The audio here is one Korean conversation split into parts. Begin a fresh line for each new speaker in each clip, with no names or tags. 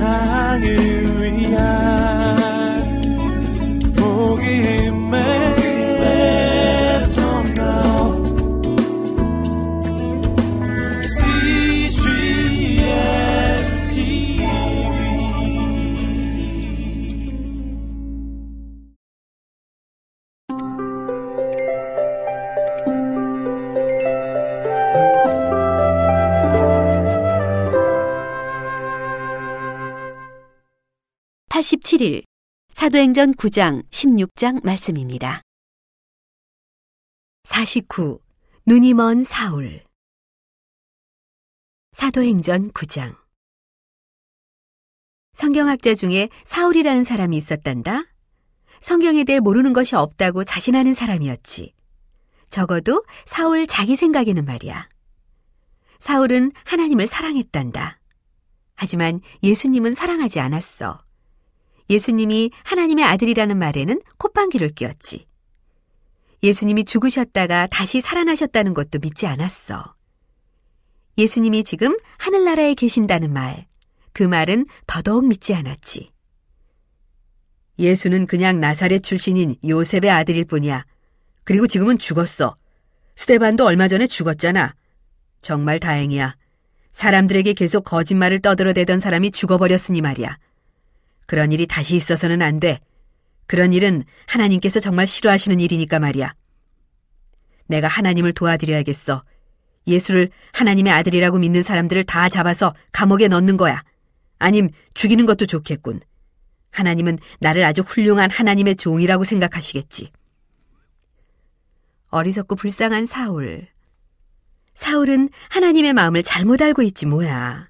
세상을
87일 사도행전 9장 16장 말씀입니다. 49. 눈이 먼 사울 사도행전 9장 성경학자 중에 사울이라는 사람이 있었단다. 성경에 대해 모르는 것이 없다고 자신하는 사람이었지. 적어도 사울 자기 생각에는 말이야. 사울은 하나님을 사랑했단다. 하지만 예수님은 사랑하지 않았어. 예수님이 하나님의 아들이라는 말에는 콧방귀를 뀌었지. 예수님이 죽으셨다가 다시 살아나셨다는 것도 믿지 않았어. 예수님이 지금 하늘나라에 계신다는 말, 그 말은 더더욱 믿지 않았지. 예수는 그냥 나사렛 출신인 요셉의 아들일 뿐이야. 그리고 지금은 죽었어. 스테반도 얼마 전에 죽었잖아. 정말 다행이야. 사람들에게 계속 거짓말을 떠들어대던 사람이 죽어버렸으니 말이야. 그런 일이 다시 있어서는 안 돼. 그런 일은 하나님께서 정말 싫어하시는 일이니까 말이야. 내가 하나님을 도와드려야겠어. 예수를 하나님의 아들이라고 믿는 사람들을 다 잡아서 감옥에 넣는 거야. 아님 죽이는 것도 좋겠군. 하나님은 나를 아주 훌륭한 하나님의 종이라고 생각하시겠지. 어리석고 불쌍한 사울. 사울은 하나님의 마음을 잘못 알고 있지 뭐야.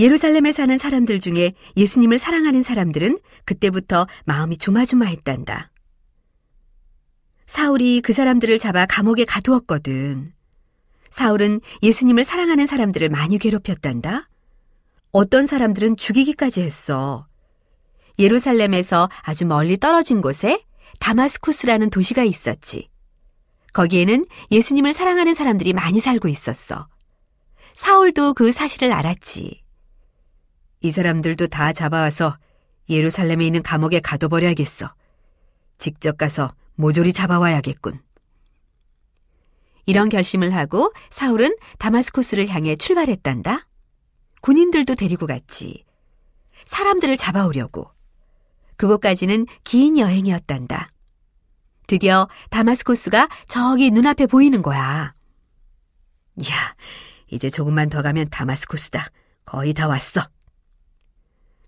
예루살렘에 사는 사람들 중에 예수님을 사랑하는 사람들은 그때부터 마음이 조마조마했단다. 사울이 그 사람들을 잡아 감옥에 가두었거든. 사울은 예수님을 사랑하는 사람들을 많이 괴롭혔단다. 어떤 사람들은 죽이기까지 했어. 예루살렘에서 아주 멀리 떨어진 곳에 다마스쿠스라는 도시가 있었지. 거기에는 예수님을 사랑하는 사람들이 많이 살고 있었어. 사울도 그 사실을 알았지. 이 사람들도 다 잡아와서 예루살렘에 있는 감옥에 가둬버려야겠어. 직접 가서 모조리 잡아와야겠군. 이런 결심을 하고 사울은 다마스코스를 향해 출발했단다. 군인들도 데리고 갔지. 사람들을 잡아오려고. 그곳까지는 긴 여행이었단다. 드디어 다마스코스가 저기 눈앞에 보이는 거야. 야, 이제 조금만 더 가면 다마스코스다. 거의 다 왔어.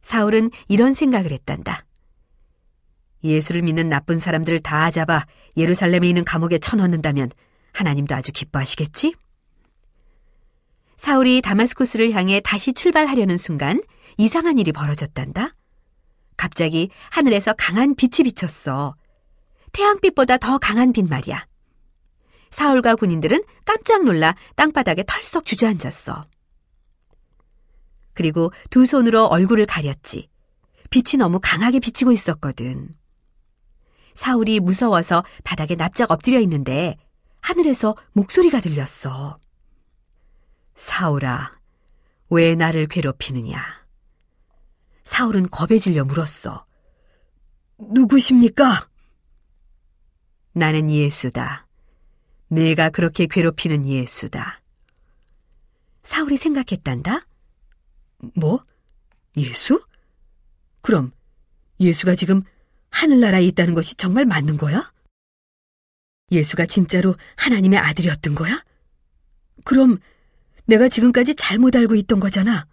사울은 이런 생각을 했단다. 예수를 믿는 나쁜 사람들을 다 잡아 예루살렘에 있는 감옥에 쳐넣는다면 하나님도 아주 기뻐하시겠지? 사울이 다마스코스를 향해 다시 출발하려는 순간 이상한 일이 벌어졌단다. 갑자기 하늘에서 강한 빛이 비쳤어. 태양빛보다 더 강한 빛 말이야. 사울과 군인들은 깜짝 놀라 땅바닥에 털썩 주저앉았어. 그리고 두 손으로 얼굴을 가렸지. 빛이 너무 강하게 비치고 있었거든. 사울이 무서워서 바닥에 납작 엎드려 있는데 하늘에서 목소리가 들렸어. 사울아, 왜 나를 괴롭히느냐? 사울은 겁에 질려 물었어. 누구십니까? 나는 예수다. 내가 그렇게 괴롭히는 예수다. 사울이 생각했단다. 뭐? 예수? 그럼 예수가 지금 하늘나라에 있다는 것이 정말 맞는 거야? 예수가 진짜로 하나님의 아들이었던 거야? 그럼 내가 지금까지 잘못 알고 있던 거잖아.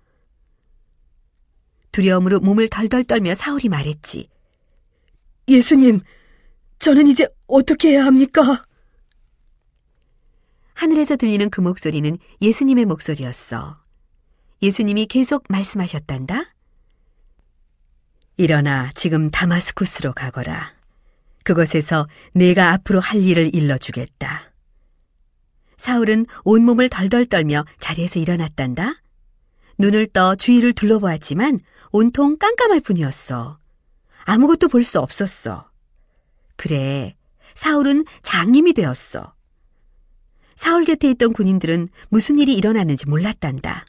두려움으로 몸을 덜덜 떨며 사울이 말했지. 예수님, 저는 이제 어떻게 해야 합니까? 하늘에서 들리는 그 목소리는 예수님의 목소리였어. 예수님이 계속 말씀하셨단다. 일어나 지금 다마스쿠스로 가거라. 그것에서 내가 앞으로 할 일을 일러주겠다. 사울은 온몸을 덜덜 떨며 자리에서 일어났단다. 눈을 떠 주위를 둘러보았지만 온통 깜깜할 뿐이었어. 아무것도 볼 수 없었어. 그래, 사울은 장님이 되었어. 사울 곁에 있던 군인들은 무슨 일이 일어났는지 몰랐단다.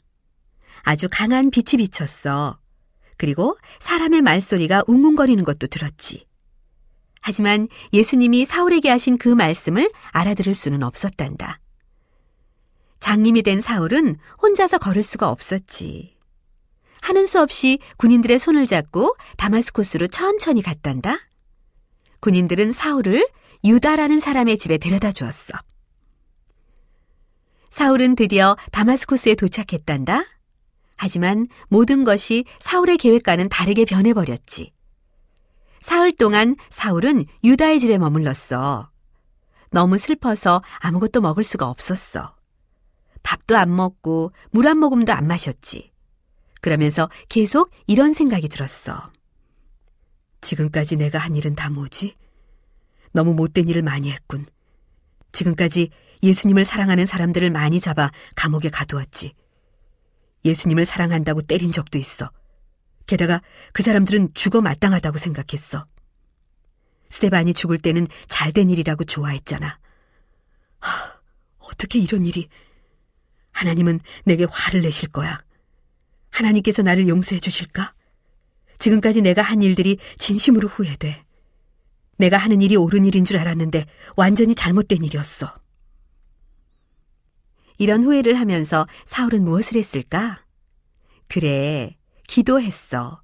아주 강한 빛이 비쳤어. 그리고 사람의 말소리가 웅웅거리는 것도 들었지. 하지만 예수님이 사울에게 하신 그 말씀을 알아들을 수는 없었단다. 장님이 된 사울은 혼자서 걸을 수가 없었지. 하는 수 없이 군인들의 손을 잡고 다마스코스로 천천히 갔단다. 군인들은 사울을 유다라는 사람의 집에 데려다 주었어. 사울은 드디어 다마스코스에 도착했단다. 하지만 모든 것이 사울의 계획과는 다르게 변해버렸지. 사흘 동안 사울은 유다의 집에 머물렀어. 너무 슬퍼서 아무것도 먹을 수가 없었어. 밥도 안 먹고 물 한 모금도 안 마셨지. 그러면서 계속 이런 생각이 들었어. 지금까지 내가 한 일은 다 뭐지? 너무 못된 일을 많이 했군. 지금까지 예수님을 사랑하는 사람들을 많이 잡아 감옥에 가두었지. 예수님을 사랑한다고 때린 적도 있어. 게다가 그 사람들은 죽어 마땅하다고 생각했어. 스테반이 죽을 때는 잘된 일이라고 좋아했잖아. 하, 어떻게 이런 일이... 하나님은 내게 화를 내실 거야. 하나님께서 나를 용서해 주실까? 지금까지 내가 한 일들이 진심으로 후회돼. 내가 하는 일이 옳은 일인 줄 알았는데 완전히 잘못된 일이었어. 이런 후회를 하면서 사울은 무엇을 했을까? 그래, 기도했어.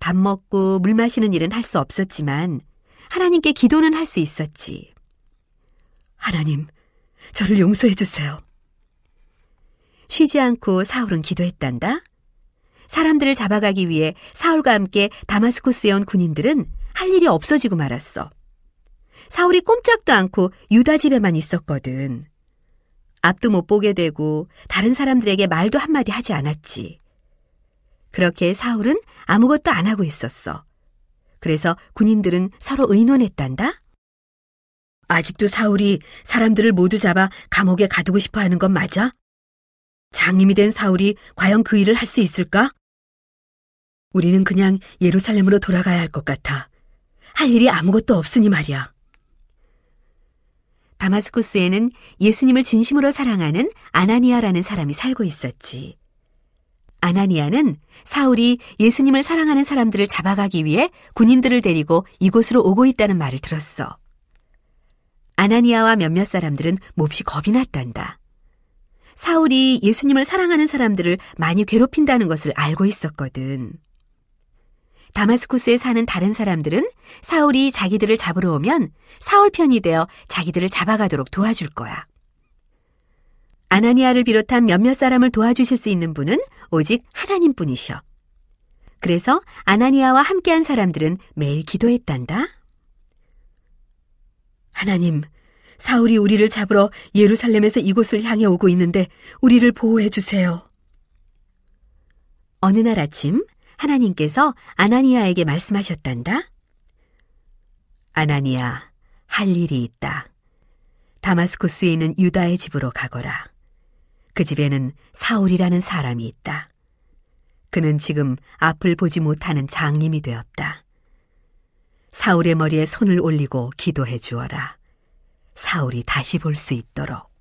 밥 먹고 물 마시는 일은 할 수 없었지만 하나님께 기도는 할 수 있었지. 하나님, 저를 용서해 주세요. 쉬지 않고 사울은 기도했단다. 사람들을 잡아가기 위해 사울과 함께 다마스코스에 온 군인들은 할 일이 없어지고 말았어. 사울이 꼼짝도 않고 유다 집에만 있었거든. 앞도 못 보게 되고 다른 사람들에게 말도 한마디 하지 않았지. 그렇게 사울은 아무것도 안 하고 있었어. 그래서 군인들은 서로 의논했단다. 아직도 사울이 사람들을 모두 잡아 감옥에 가두고 싶어 하는 건 맞아? 장님이 된 사울이 과연 그 일을 할 수 있을까? 우리는 그냥 예루살렘으로 돌아가야 할 것 같아. 할 일이 아무것도 없으니 말이야. 다마스쿠스에는 예수님을 진심으로 사랑하는 아나니아라는 사람이 살고 있었지. 아나니아는 사울이 예수님을 사랑하는 사람들을 잡아가기 위해 군인들을 데리고 이곳으로 오고 있다는 말을 들었어. 아나니아와 몇몇 사람들은 몹시 겁이 났단다. 사울이 예수님을 사랑하는 사람들을 많이 괴롭힌다는 것을 알고 있었거든. 다마스쿠스에 사는 다른 사람들은 사울이 자기들을 잡으러 오면 사울 편이 되어 자기들을 잡아가도록 도와줄 거야. 아나니아를 비롯한 몇몇 사람을 도와주실 수 있는 분은 오직 하나님뿐이셔. 그래서 아나니아와 함께한 사람들은 매일 기도했단다. 하나님, 사울이 우리를 잡으러 예루살렘에서 이곳을 향해 오고 있는데 우리를 보호해 주세요. 어느 날 아침 하나님께서 아나니아에게 말씀하셨단다. 아나니아, 할 일이 있다. 다마스코스에 있는 유다의 집으로 가거라. 그 집에는 사울이라는 사람이 있다. 그는 지금 앞을 보지 못하는 장님이 되었다. 사울의 머리에 손을 올리고 기도해 주어라. 사울이 다시 볼 수 있도록.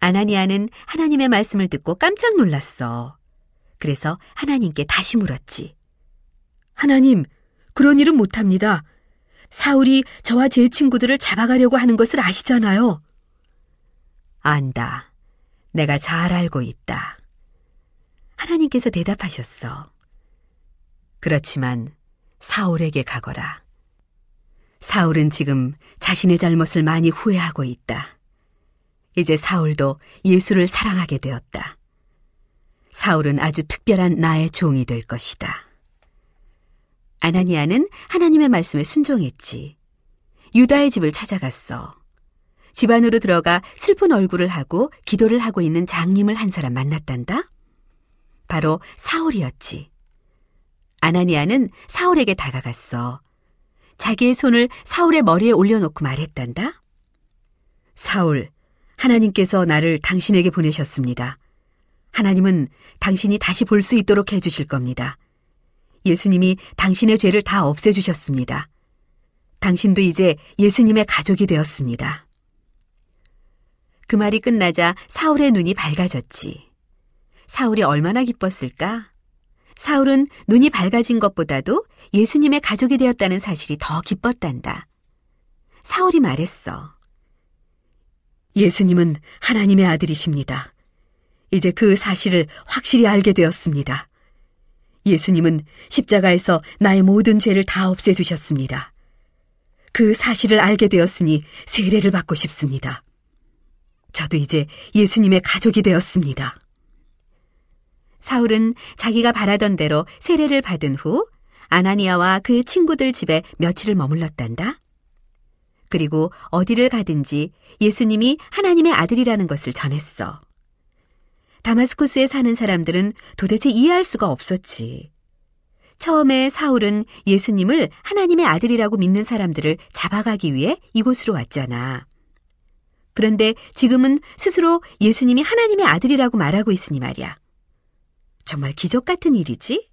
아나니아는 하나님의 말씀을 듣고 깜짝 놀랐어. 그래서 하나님께 다시 물었지. 하나님, 그런 일은 못합니다. 사울이 저와 제 친구들을 잡아가려고 하는 것을 아시잖아요. 안다. 내가 잘 알고 있다. 하나님께서 대답하셨어. 그렇지만 사울에게 가거라. 사울은 지금 자신의 잘못을 많이 후회하고 있다. 이제 사울도 예수를 사랑하게 되었다. 사울은 아주 특별한 나의 종이 될 것이다. 아나니아는 하나님의 말씀에 순종했지. 유다의 집을 찾아갔어. 집 안으로 들어가 슬픈 얼굴을 하고 기도를 하고 있는 장님을 한 사람 만났단다. 바로 사울이었지. 아나니아는 사울에게 다가갔어. 자기의 손을 사울의 머리에 올려놓고 말했단다. 사울, 하나님께서 나를 당신에게 보내셨습니다. 하나님은 당신이 다시 볼 수 있도록 해주실 겁니다. 예수님이 당신의 죄를 다 없애주셨습니다. 당신도 이제 예수님의 가족이 되었습니다. 그 말이 끝나자 사울의 눈이 밝아졌지. 사울이 얼마나 기뻤을까? 사울은 눈이 밝아진 것보다도 예수님의 가족이 되었다는 사실이 더 기뻤단다. 사울이 말했어. 예수님은 하나님의 아들이십니다. 이제 그 사실을 확실히 알게 되었습니다. 예수님은 십자가에서 나의 모든 죄를 다 없애주셨습니다. 그 사실을 알게 되었으니 세례를 받고 싶습니다. 저도 이제 예수님의 가족이 되었습니다. 사울은 자기가 바라던 대로 세례를 받은 후 아나니아와 그 친구들 집에 며칠을 머물렀단다. 그리고 어디를 가든지 예수님이 하나님의 아들이라는 것을 전했어. 다마스쿠스에 사는 사람들은 도대체 이해할 수가 없었지. 처음에 사울은 예수님을 하나님의 아들이라고 믿는 사람들을 잡아가기 위해 이곳으로 왔잖아. 그런데 지금은 스스로 예수님이 하나님의 아들이라고 말하고 있으니 말이야. 정말 기적 같은 일이지?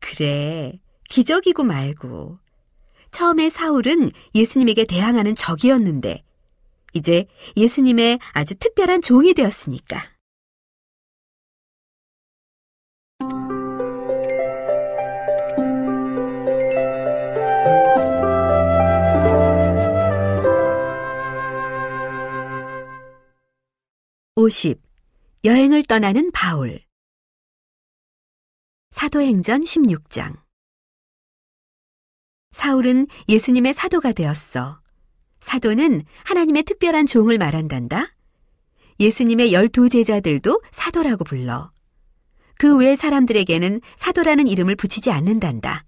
그래, 기적이고 말고. 처음에 사울은 예수님에게 대항하는 적이었는데, 이제 예수님의 아주 특별한 종이 되었으니까. 오십 여행을 떠나는 바울 사도행전 16장 사울은 예수님의 사도가 되었어. 사도는 하나님의 특별한 종을 말한단다. 예수님의 열두 제자들도 사도라고 불러. 그 외 사람들에게는 사도라는 이름을 붙이지 않는단다.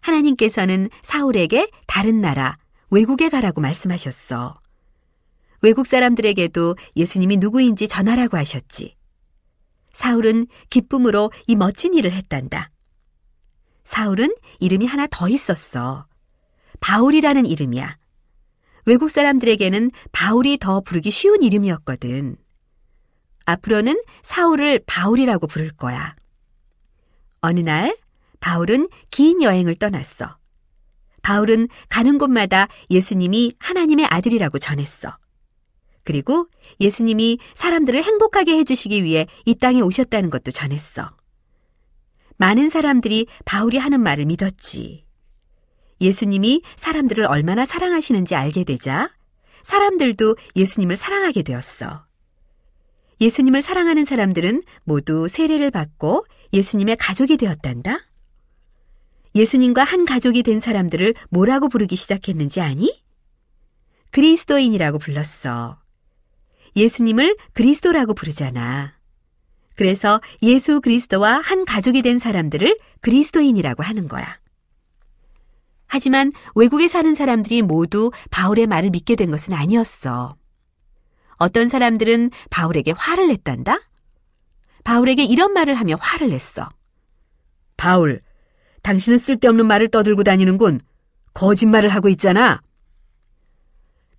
하나님께서는 사울에게 다른 나라, 외국에 가라고 말씀하셨어. 외국 사람들에게도 예수님이 누구인지 전하라고 하셨지. 사울은 기쁨으로 이 멋진 일을 했단다. 사울은 이름이 하나 더 있었어. 바울이라는 이름이야. 외국 사람들에게는 바울이 더 부르기 쉬운 이름이었거든. 앞으로는 사울을 바울이라고 부를 거야. 어느 날 바울은 긴 여행을 떠났어. 바울은 가는 곳마다 예수님이 하나님의 아들이라고 전했어. 그리고 예수님이 사람들을 행복하게 해주시기 위해 이 땅에 오셨다는 것도 전했어. 많은 사람들이 바울이 하는 말을 믿었지. 예수님이 사람들을 얼마나 사랑하시는지 알게 되자 사람들도 예수님을 사랑하게 되었어. 예수님을 사랑하는 사람들은 모두 세례를 받고 예수님의 가족이 되었단다. 예수님과 한 가족이 된 사람들을 뭐라고 부르기 시작했는지 아니? 그리스도인이라고 불렀어. 예수님을 그리스도라고 부르잖아. 그래서 예수 그리스도와 한 가족이 된 사람들을 그리스도인이라고 하는 거야. 하지만 외국에 사는 사람들이 모두 바울의 말을 믿게 된 것은 아니었어. 어떤 사람들은 바울에게 화를 냈단다? 바울에게 이런 말을 하며 화를 냈어. 바울, 당신은 쓸데없는 말을 떠들고 다니는군. 거짓말을 하고 있잖아.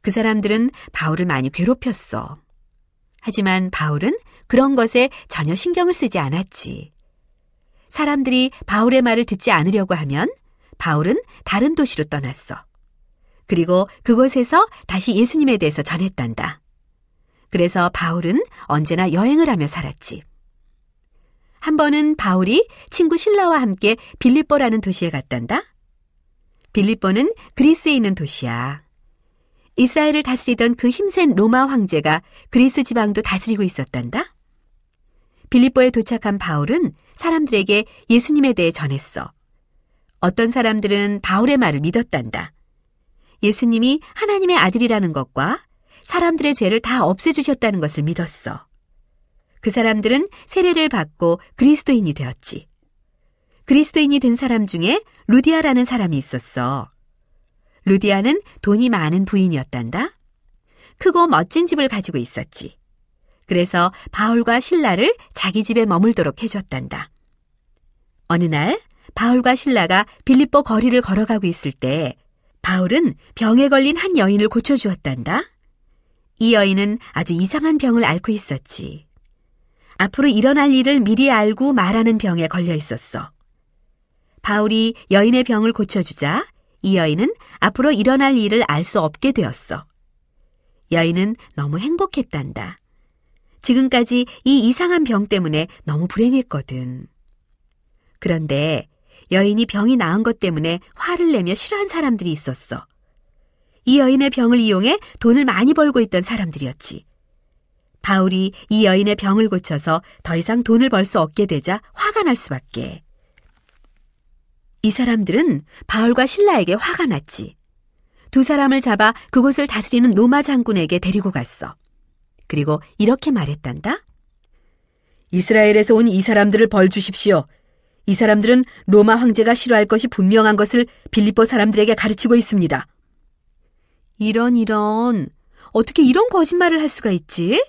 그 사람들은 바울을 많이 괴롭혔어. 하지만 바울은 그런 것에 전혀 신경을 쓰지 않았지. 사람들이 바울의 말을 듣지 않으려고 하면 바울은 다른 도시로 떠났어. 그리고 그곳에서 다시 예수님에 대해서 전했단다. 그래서 바울은 언제나 여행을 하며 살았지. 한 번은 바울이 친구 신라와 함께 빌립보라는 도시에 갔단다. 빌립보는 그리스에 있는 도시야. 이스라엘을 다스리던 그 힘센 로마 황제가 그리스 지방도 다스리고 있었단다. 빌립보에 도착한 바울은 사람들에게 예수님에 대해 전했어. 어떤 사람들은 바울의 말을 믿었단다. 예수님이 하나님의 아들이라는 것과 사람들의 죄를 다 없애주셨다는 것을 믿었어. 그 사람들은 세례를 받고 그리스도인이 되었지. 그리스도인이 된 사람 중에 루디아라는 사람이 있었어. 루디아는 돈이 많은 부인이었단다. 크고 멋진 집을 가지고 있었지. 그래서 바울과 신라를 자기 집에 머물도록 해줬단다. 어느 날 바울과 신라가 빌립보 거리를 걸어가고 있을 때 바울은 병에 걸린 한 여인을 고쳐주었단다. 이 여인은 아주 이상한 병을 앓고 있었지. 앞으로 일어날 일을 미리 알고 말하는 병에 걸려 있었어. 바울이 여인의 병을 고쳐주자 이 여인은 앞으로 일어날 일을 알 수 없게 되었어. 여인은 너무 행복했단다. 지금까지 이 이상한 병 때문에 너무 불행했거든. 그런데 여인이 병이 나은 것 때문에 화를 내며 싫어한 사람들이 있었어. 이 여인의 병을 이용해 돈을 많이 벌고 있던 사람들이었지. 바울이 이 여인의 병을 고쳐서 더 이상 돈을 벌 수 없게 되자 화가 날 수밖에. 이 사람들은 바울과 신라에게 화가 났지. 두 사람을 잡아 그곳을 다스리는 로마 장군에게 데리고 갔어. 그리고 이렇게 말했단다. 이스라엘에서 온 이 사람들을 벌 주십시오. 이 사람들은 로마 황제가 싫어할 것이 분명한 것을 빌립보 사람들에게 가르치고 있습니다. 이런 이런 어떻게 이런 거짓말을 할 수가 있지?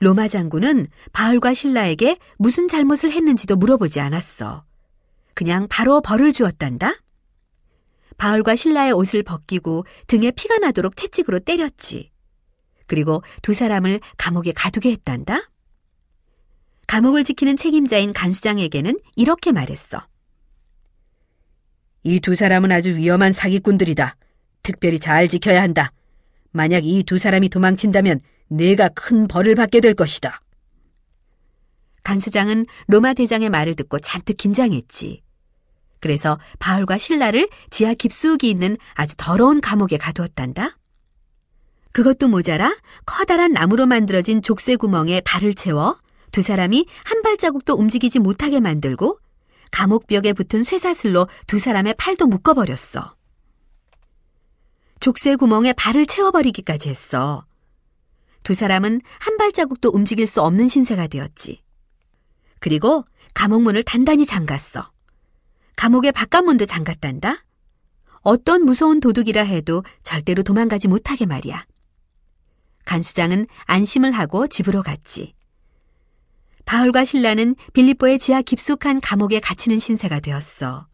로마 장군은 바울과 신라에게 무슨 잘못을 했는지도 물어보지 않았어. 그냥 바로 벌을 주었단다. 바울과 신라의 옷을 벗기고 등에 피가 나도록 채찍으로 때렸지. 그리고 두 사람을 감옥에 가두게 했단다. 감옥을 지키는 책임자인 간수장에게는 이렇게 말했어. 이 두 사람은 아주 위험한 사기꾼들이다. 특별히 잘 지켜야 한다. 만약 이 두 사람이 도망친다면 내가 큰 벌을 받게 될 것이다. 간수장은 로마 대장의 말을 듣고 잔뜩 긴장했지. 그래서 바울과 신라를 지하 깊숙이 있는 아주 더러운 감옥에 가두었단다. 그것도 모자라 커다란 나무로 만들어진 족쇄 구멍에 발을 채워 두 사람이 한 발자국도 움직이지 못하게 만들고 감옥벽에 붙은 쇠사슬로 두 사람의 팔도 묶어버렸어. 족쇄 구멍에 발을 채워버리기까지 했어. 두 사람은 한 발자국도 움직일 수 없는 신세가 되었지. 그리고 감옥문을 단단히 잠갔어. 감옥의 바깥문도 잠갔단다. 어떤 무서운 도둑이라 해도 절대로 도망가지 못하게 말이야. 간수장은 안심을 하고 집으로 갔지. 바울과 신라는 빌립보의 지하 깊숙한 감옥에 갇히는 신세가 되었어.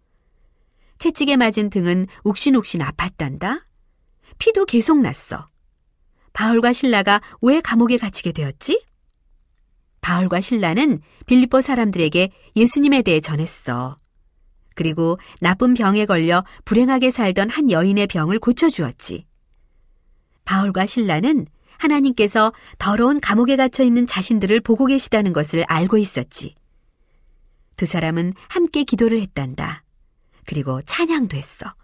채찍에 맞은 등은 욱신욱신 아팠단다. 피도 계속 났어. 바울과 신라가 왜 감옥에 갇히게 되었지? 바울과 신라는 빌립보 사람들에게 예수님에 대해 전했어. 그리고 나쁜 병에 걸려 불행하게 살던 한 여인의 병을 고쳐주었지. 바울과 신라는 하나님께서 더러운 감옥에 갇혀 있는 자신들을 보고 계시다는 것을 알고 있었지. 두 사람은 함께 기도를 했단다. 그리고 찬양도 했어.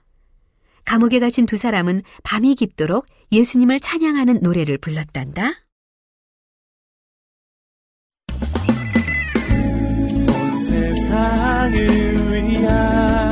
감옥에 갇힌 두 사람은 밤이 깊도록 예수님을 찬양하는 노래를 불렀단다. 세상을 위한